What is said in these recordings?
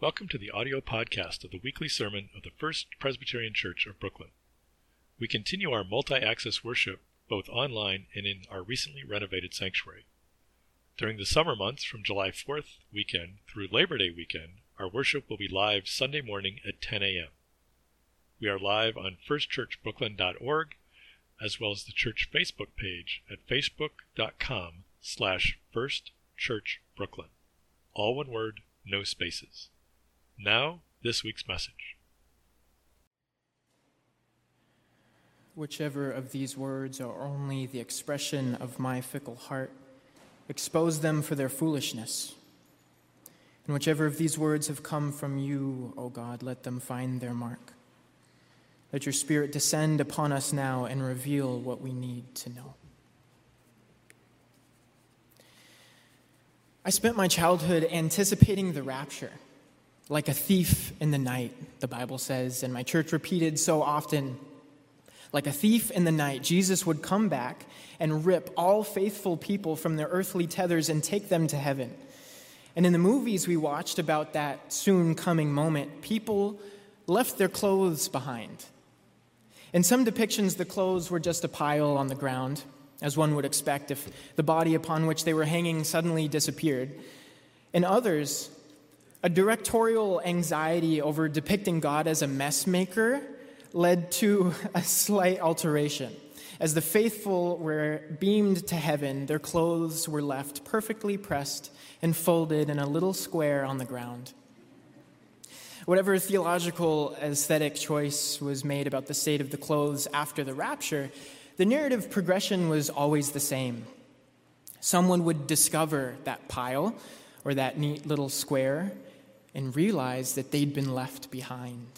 Welcome to the audio podcast of the weekly sermon of the First Presbyterian Church of Brooklyn. We continue our multi access worship both online and in our recently renovated sanctuary. During the summer months from July 4th weekend through Labor Day weekend, our worship will be live Sunday morning at 10 a.m. We are live on firstchurchbrooklyn.org as well as the church Facebook page at facebook.com slash firstchurchbrooklyn. All one word, no spaces. Now, this week's message. Whichever of these words are only the expression of my fickle heart, expose them for their foolishness. And whichever of these words have come from you, O God, let them find their mark. Let your Spirit descend upon us now and reveal what we need to know. I spent my childhood anticipating the rapture like a thief in the night, the Bible says, and my church repeated so often. Like a thief in the night, Jesus would come back and rip all faithful people from their earthly tethers and take them to heaven. And in the movies we watched about that soon coming moment, people left their clothes behind. In some depictions, the clothes were just a pile on the ground, as one would expect if the body upon which they were hanging suddenly disappeared. In others, a directorial anxiety over depicting God as a messmaker led to a slight alteration. As the faithful were beamed to heaven, their clothes were left perfectly pressed and folded in a little square on the ground. Whatever theological aesthetic choice was made about the state of the clothes after the rapture, the narrative progression was always the same. Someone would discover that pile or that neat little square and realize that they'd been left behind.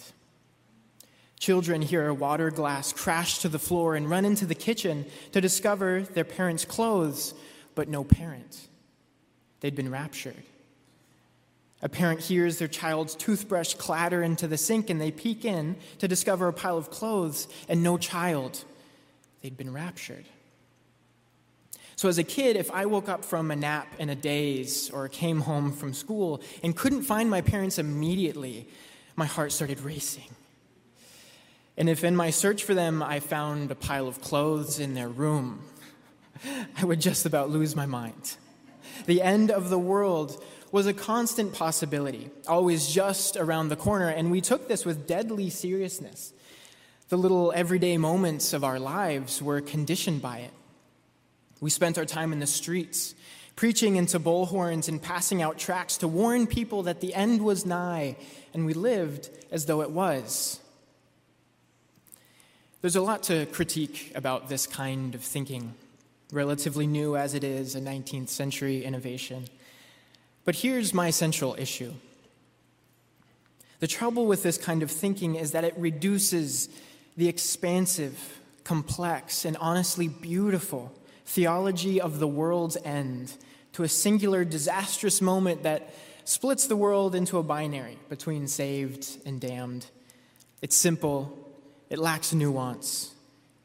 Children hear a water glass crash to the floor and run into the kitchen to discover their parents' clothes, but no parent. They'd been raptured. A parent hears their child's toothbrush clatter into the sink and they peek in to discover a pile of clothes and no child. They'd been raptured. So, as a kid, if I woke up from a nap in a daze or came home from school and couldn't find my parents immediately, my heart started racing. And if in my search for them I found a pile of clothes in their room, I would just about lose my mind. The end of the world was a constant possibility, always just around the corner, and we took this with deadly seriousness. The little everyday moments of our lives were conditioned by it. We spent our time in the streets, preaching into bullhorns and passing out tracts to warn people that the end was nigh, and we lived as though it was. There's a lot to critique about this kind of thinking, relatively new as it is, a 19th century innovation. But here's my central issue. The trouble with this kind of thinking is that it reduces the expansive, complex, and honestly beautiful theology of the world's end to a singular disastrous moment that splits the world into a binary between saved and damned. It's simple, it lacks nuance,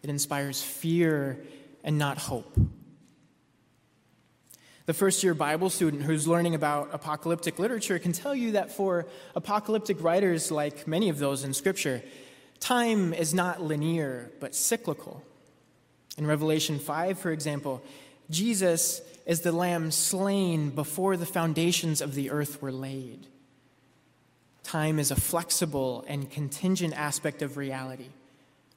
it inspires fear and not hope. The first year Bible student who's learning about apocalyptic literature can tell you that for apocalyptic writers, like many of those in Scripture, time is not linear but cyclical. In Revelation 5, for example, Jesus is the lamb slain before the foundations of the earth were laid. Time is a flexible and contingent aspect of reality,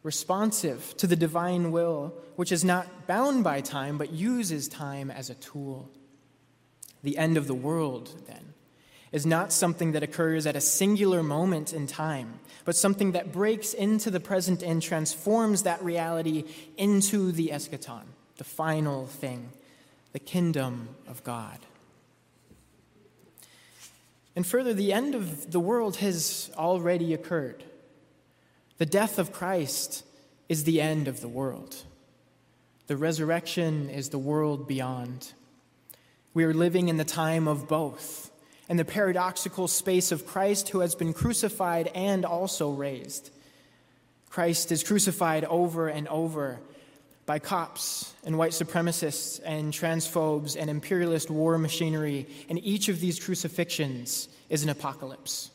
responsive to the divine will, which is not bound by time but uses time as a tool. The end of the world, then, is not something that occurs at a singular moment in time, but something that breaks into the present and transforms that reality into the eschaton, the final thing, the kingdom of God. And further, the end of the world has already occurred. The death of Christ is the end of the world. The resurrection is the world beyond. We are living in the time of both and the paradoxical space of Christ who has been crucified and also raised. Christ is crucified over and over, by cops and white supremacists and transphobes and imperialist war machinery, and each of these crucifixions is an apocalypse.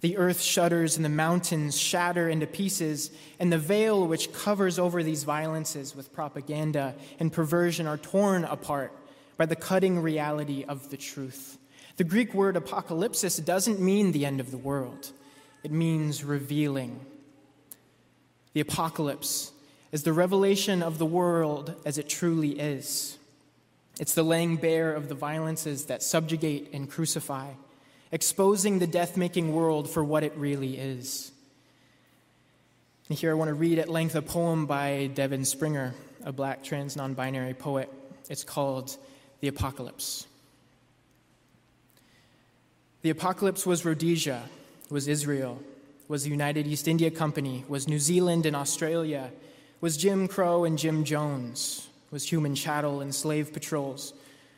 The earth shudders and the mountains shatter into pieces, and the veil which covers over these violences with propaganda and perversion are torn apart by the cutting reality of the truth. The Greek word apocalypsis doesn't mean the end of the world, it means revealing. The apocalypse is the revelation of the world as it truly is. It's the laying bare of the violences that subjugate and crucify, exposing the death making world for what it really is. And here I want to read at length a poem by Devin Springer, a black trans non binary poet. It's called The Apocalypse. The apocalypse was Rhodesia, was Israel, was the United East India Company, was New Zealand and Australia, was Jim Crow and Jim Jones, was human chattel and slave patrols,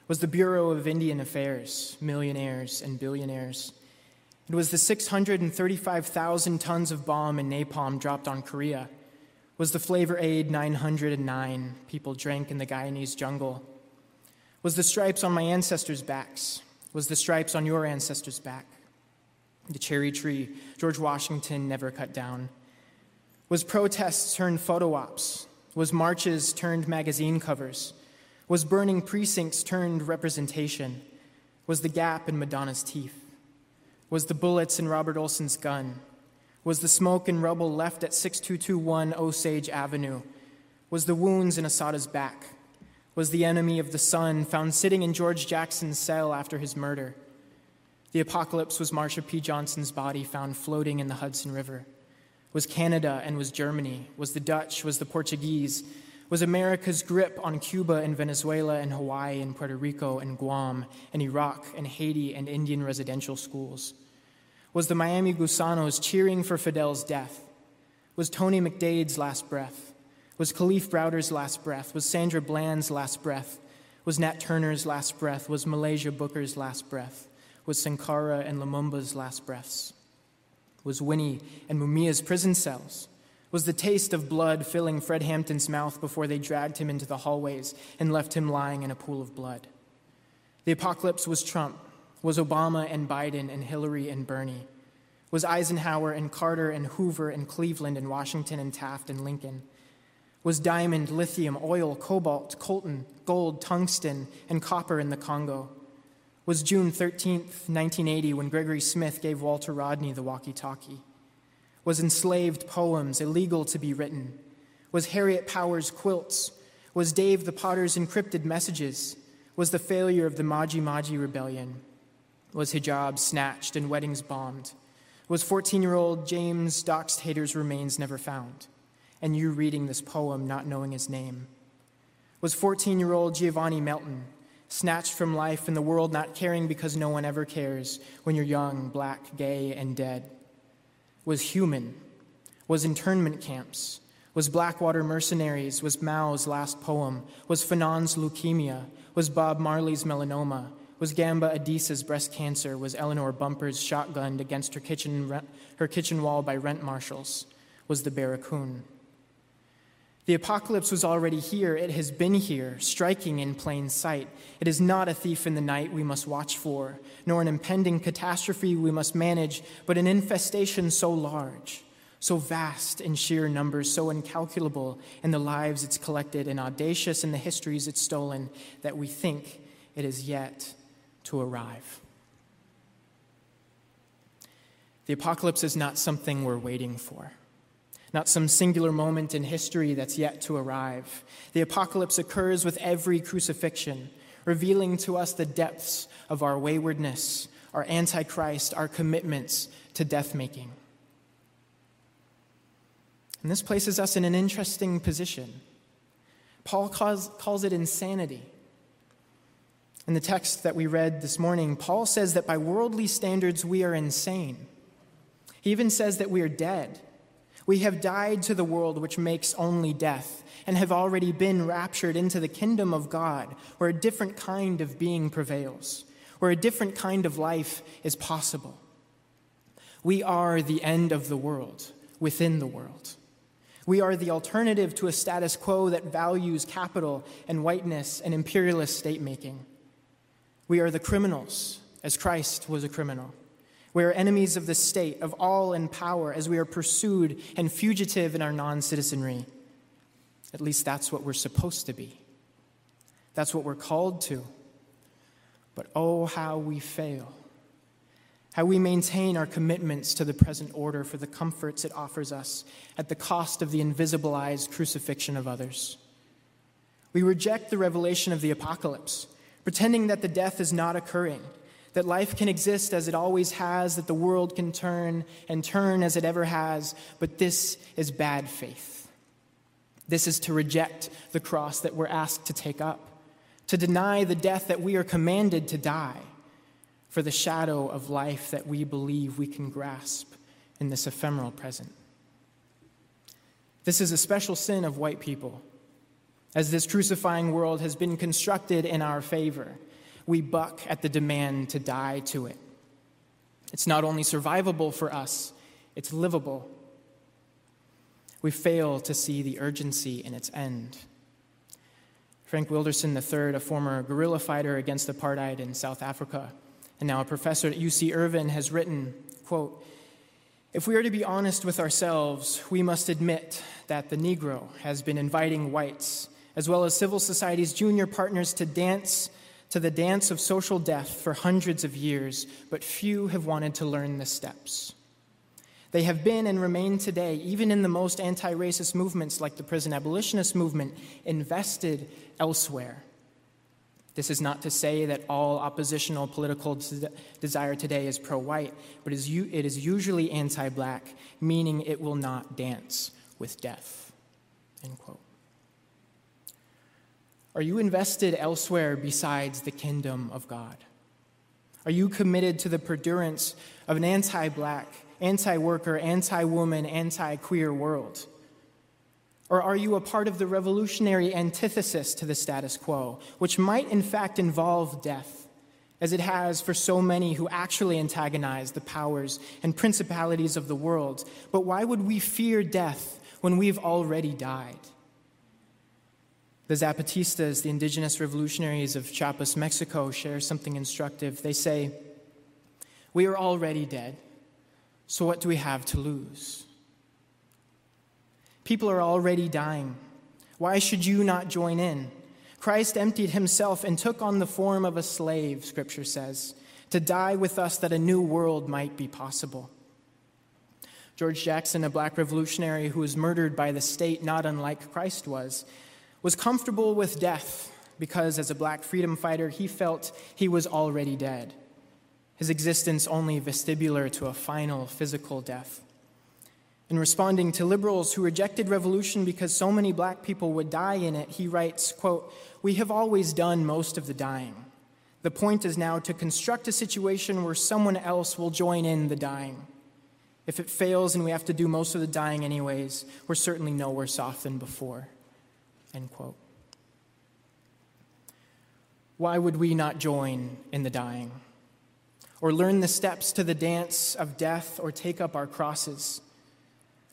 was the Bureau of Indian Affairs, millionaires and billionaires. It was the 635,000 tons of bomb and napalm dropped on Korea. Was the Flavor Aid 909 people drank in the Guyanese jungle. Was the stripes on my ancestors' backs was the stripes on your ancestors' back, the cherry tree George Washington never cut down. Was protests turned photo ops? Was marches turned magazine covers? Was burning precincts turned representation? Was the gap in Madonna's teeth? Was the bullets in Robert Olsen's gun? Was the smoke and rubble left at 6221 Osage Avenue? Was the wounds in Assata's back? Was the enemy of the sun, found sitting in George Jackson's cell after his murder. The apocalypse was Marsha P. Johnson's body found floating in the Hudson River. Was Canada and was Germany? Was the Dutch? Was the Portuguese? Was America's grip on Cuba and Venezuela and Hawaii and Puerto Rico and Guam and Iraq and Haiti and Indian residential schools? Was the Miami Gusanos cheering for Fidel's death? Was Tony McDade's last breath? Was Kalief Browder's last breath? Was Sandra Bland's last breath? Was Nat Turner's last breath? Was Muhlaysia Booker's last breath? Was Sankara and Lumumba's last breaths? Was Winnie and Mumia's prison cells? Was the taste of blood filling Fred Hampton's mouth before they dragged him into the hallways and left him lying in a pool of blood? The apocalypse was Trump, was Obama and Biden and Hillary and Bernie, was Eisenhower and Carter and Hoover and Cleveland and Washington and Taft and Lincoln was diamond, lithium, oil, cobalt, coltan, gold, tungsten, and copper in the Congo? Was June 13, 1980, when Gregory Smith gave Walter Rodney the walkie talkie? Was enslaved poems illegal to be written? Was Harriet Powers' quilts? Was Dave the Potter's encrypted messages? Was the failure of the Maji Maji rebellion? Was hijab snatched and weddings bombed? Was 14 year old James Doxed Hader's remains never found? And you reading this poem not knowing his name? Was 14 year old Giovanni Melton snatched from life in the world not caring because no one ever cares when you're young, black, gay, and dead? Was human? Was internment camps? Was Blackwater Mercenaries? Was Mao's last poem? Was Fanon's leukemia? Was Bob Marley's melanoma? Was Gamba Adisa's breast cancer? Was Eleanor Bumpurs' shotgunned against her kitchen, her kitchen wall by rent marshals? Was the barracoon? The apocalypse was already here. It has been here, striking in plain sight. It is not a thief in the night we must watch for, nor an impending catastrophe we must manage, but an infestation so large, so vast in sheer numbers, so incalculable in the lives it's collected, and audacious in the histories it's stolen, that we think it is yet to arrive. The apocalypse is not something we're waiting for not some singular moment in history that's yet to arrive. The apocalypse occurs with every crucifixion, revealing to us the depths of our waywardness, our antichrist, our commitments to death making. And this places us in an interesting position. Paul calls, calls it insanity. In the text that we read this morning, Paul says that by worldly standards we are insane. He even says that we are dead. We have died to the world which makes only death, and have already been raptured into the kingdom of God, where a different kind of being prevails, where a different kind of life is possible. We are the end of the world, within the world. We are the alternative to a status quo that values capital and whiteness and imperialist state making. We are the criminals, as Christ was a criminal. We are enemies of the state, of all in power, as we are pursued and fugitive in our non citizenry. At least that's what we're supposed to be. That's what we're called to. But oh, how we fail. How we maintain our commitments to the present order for the comforts it offers us at the cost of the invisibilized crucifixion of others. We reject the revelation of the apocalypse, pretending that the death is not occurring, that life can exist as it always has, that the world can turn and turn as it ever has, but this is bad faith. This is to reject the cross that we're asked to take up to deny the death that we are commanded to die for the shadow of life that we believe we can grasp in this ephemeral present. This is a special sin of white people. As this crucifying world has been constructed in our favor, we buck at the demand to die to it. It's not only survivable for us, it's livable. We fail to see the urgency in its end. Frank Wilderson III, a former guerrilla fighter against apartheid in South Africa, and now a professor at UC Irvine, has written, quote, if we are to be honest with ourselves, we must admit that the Negro has been inviting whites, as well as civil society's junior partners, to dance to the dance of social death for hundreds of years, but few have wanted to learn the steps. They have been and remain today, even in the most anti racist movements like the prison abolitionist movement, invested elsewhere. This is not to say that all oppositional political desire today is pro white, but it is usually anti black, meaning it will not dance with death. End quote. Are you invested elsewhere besides the kingdom of God? Are you committed to the perdurance of an anti black, anti worker, anti woman, anti queer world? Or are you a part of the revolutionary antithesis to the status quo, which might in fact involve death, as it has for so many who actually antagonize the powers and principalities of the world? But why would we fear death when we've already died? The Zapatistas, the indigenous revolutionaries of Chiapas, Mexico, share something instructive. They say, We are already dead. So, what do we have to lose? People are already dying. Why should you not join in? Christ emptied himself and took on the form of a slave, Scripture says, to die with us that a new world might be possible. George Jackson, a black revolutionary who was murdered by the state, not unlike Christ was, was comfortable with death because, as a black freedom fighter, he felt he was already dead his existence only vestibular to a final physical death. In responding to liberals who rejected revolution because so many black people would die in it, he writes, quote, "We have always done most of the dying. The point is now to construct a situation where someone else will join in the dying. If it fails and we have to do most of the dying anyways, we're certainly no worse off than before." End quote. Why would we not join in the dying? or learn the steps to the dance of death or take up our crosses?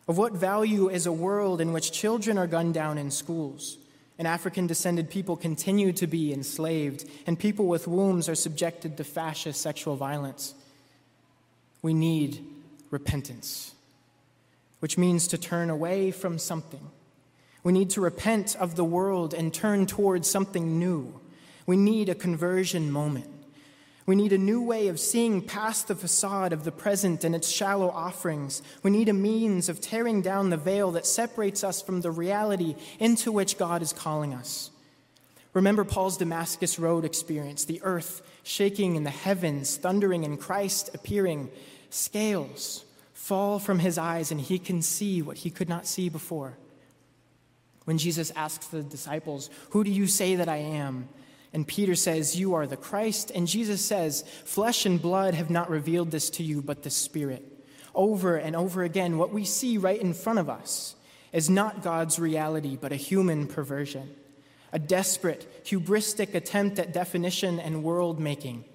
Of what value is a world in which children are gunned down in schools, and African descended people continue to be enslaved, and people with wombs are subjected to fascist sexual violence? We need repentance, which means to turn away from something. We need to repent of the world and turn towards something new. We need a conversion moment. We need a new way of seeing past the facade of the present and its shallow offerings. We need a means of tearing down the veil that separates us from the reality into which God is calling us. Remember Paul's Damascus Road experience the earth shaking in the heavens, thundering, and Christ appearing. Scales fall from his eyes, and he can see what he could not see before. When Jesus asks the disciples, Who do you say that I am? And Peter says, You are the Christ. And Jesus says, Flesh and blood have not revealed this to you, but the Spirit. Over and over again, what we see right in front of us is not God's reality, but a human perversion, a desperate, hubristic attempt at definition and world making,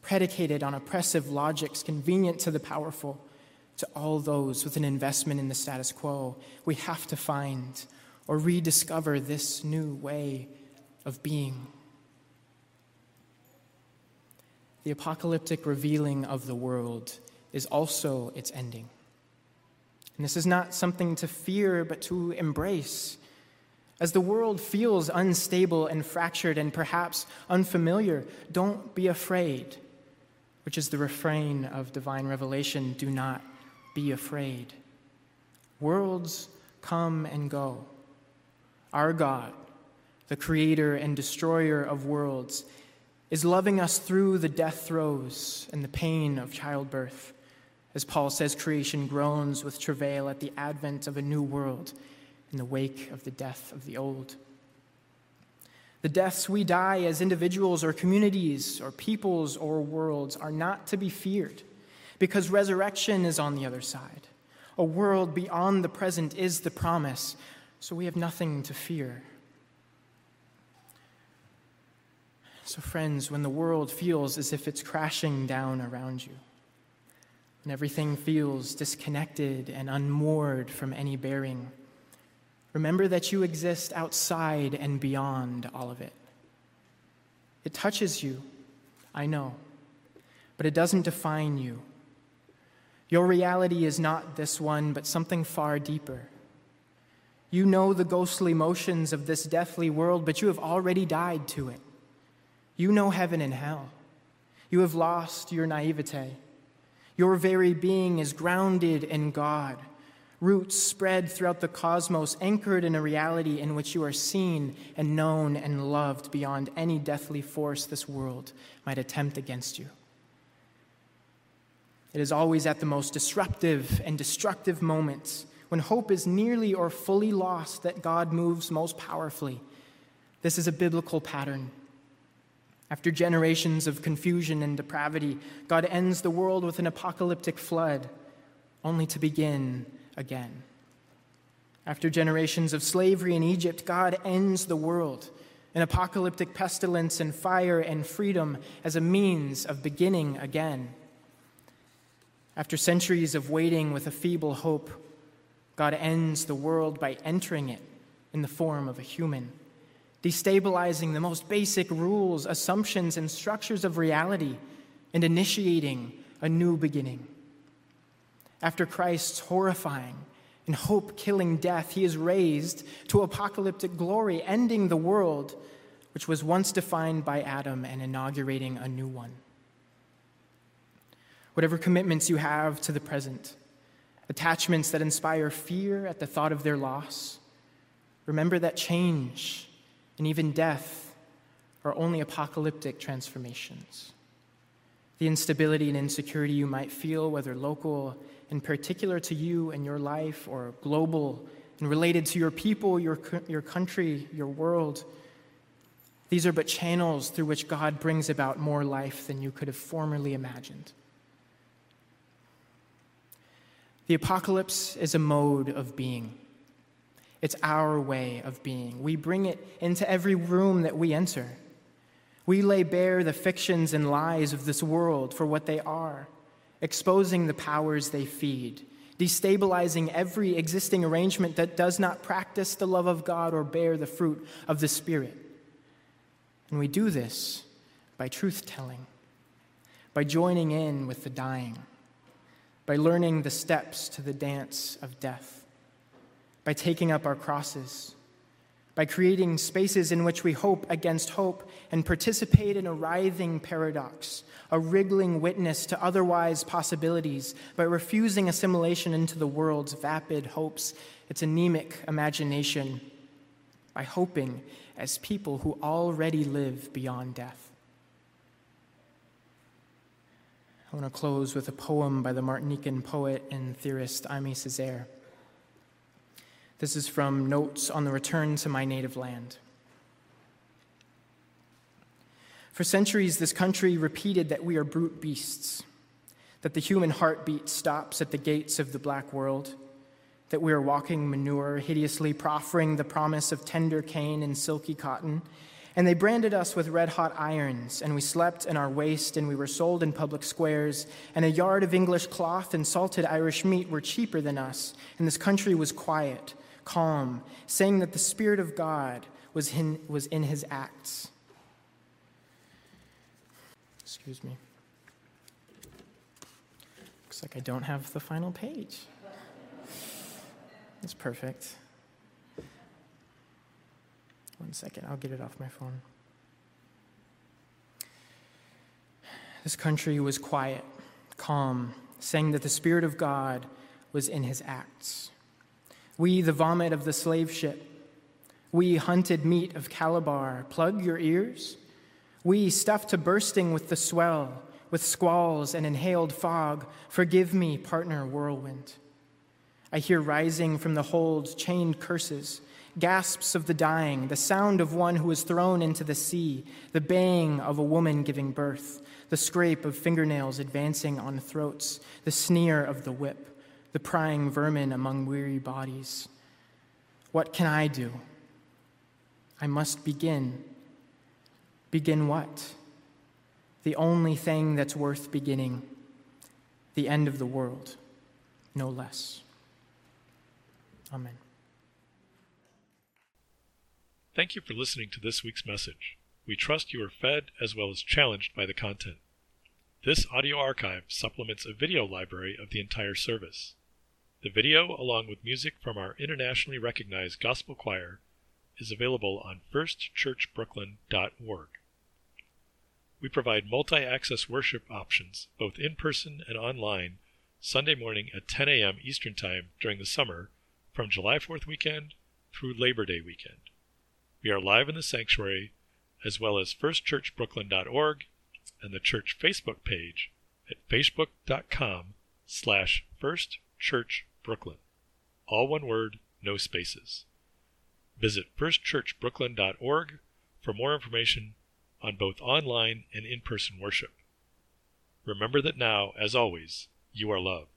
predicated on oppressive logics convenient to the powerful, to all those with an investment in the status quo. We have to find or rediscover this new way of being. The apocalyptic revealing of the world is also its ending. And this is not something to fear, but to embrace. As the world feels unstable and fractured and perhaps unfamiliar, don't be afraid, which is the refrain of divine revelation do not be afraid. Worlds come and go. Our God, the creator and destroyer of worlds, is loving us through the death throes and the pain of childbirth. As Paul says, creation groans with travail at the advent of a new world in the wake of the death of the old. The deaths we die as individuals or communities or peoples or worlds are not to be feared because resurrection is on the other side. A world beyond the present is the promise, so we have nothing to fear. So, friends, when the world feels as if it's crashing down around you, when everything feels disconnected and unmoored from any bearing, remember that you exist outside and beyond all of it. It touches you, I know, but it doesn't define you. Your reality is not this one, but something far deeper. You know the ghostly motions of this deathly world, but you have already died to it. You know heaven and hell. You have lost your naivete. Your very being is grounded in God, roots spread throughout the cosmos, anchored in a reality in which you are seen and known and loved beyond any deathly force this world might attempt against you. It is always at the most disruptive and destructive moments, when hope is nearly or fully lost, that God moves most powerfully. This is a biblical pattern. After generations of confusion and depravity, God ends the world with an apocalyptic flood, only to begin again. After generations of slavery in Egypt, God ends the world, an apocalyptic pestilence and fire and freedom as a means of beginning again. After centuries of waiting with a feeble hope, God ends the world by entering it in the form of a human, destabilizing the most basic rules, assumptions, and structures of reality, and initiating a new beginning. After Christ's horrifying and hope killing death, he is raised to apocalyptic glory, ending the world which was once defined by Adam and inaugurating a new one whatever commitments you have to the present, attachments that inspire fear at the thought of their loss. Remember that change and even death are only apocalyptic transformations. The instability and insecurity you might feel, whether local and particular to you and your life, or global and related to your people, your, your country, your world, these are but channels through which God brings about more life than you could have formerly imagined. The apocalypse is a mode of being. It's our way of being. We bring it into every room that we enter. We lay bare the fictions and lies of this world for what they are, exposing the powers they feed, destabilizing every existing arrangement that does not practice the love of God or bear the fruit of the Spirit. And we do this by truth telling, by joining in with the dying by learning the steps to the dance of death, by taking up our crosses, by creating spaces in which we hope against hope and participate in a writhing paradox, a wriggling witness to otherwise possibilities, by refusing assimilation into the world's vapid hopes, its anemic imagination, by hoping as people who already live beyond death. I want to close with a poem by the Martinican poet and theorist Aimé Césaire. This is from Notes on the Return to My Native Land. For centuries, this country repeated that we are brute beasts, that the human heartbeat stops at the gates of the black world, that we are walking manure, hideously proffering the promise of tender cane and silky cotton, And they branded us with red hot irons, and we slept in our waste, and we were sold in public squares. And a yard of English cloth and salted Irish meat were cheaper than us. And this country was quiet, calm, saying that the Spirit of God was in, was in his acts. Excuse me. Looks like I don't have the final page. That's perfect. Second, I'll get it off my phone. This country was quiet, calm, saying that the Spirit of God was in his acts. We, the vomit of the slave ship, we, hunted meat of Calabar, plug your ears. We, stuffed to bursting with the swell, with squalls and inhaled fog, forgive me, partner whirlwind. I hear rising from the hold chained curses gasps of the dying, the sound of one who is thrown into the sea, the baying of a woman giving birth, the scrape of fingernails advancing on throats, the sneer of the whip, the prying vermin among weary bodies. What can I do? I must begin. Begin what? The only thing that's worth beginning the end of the world, no less. Amen. Thank you for listening to this week's message. We trust you are fed as well as challenged by the content. This audio archive supplements a video library of the entire service. The video, along with music from our internationally recognized gospel choir, is available on firstchurchbrooklyn.org. We provide multi access worship options, both in person and online, Sunday morning at 10 a.m. Eastern Time during the summer, from July 4th weekend through Labor Day weekend. We are live in the sanctuary, as well as firstchurchbrooklyn.org and the church Facebook page at facebook.com slash firstchurchbrooklyn. All one word, no spaces. Visit firstchurchbrooklyn.org for more information on both online and in-person worship. Remember that now, as always, you are loved.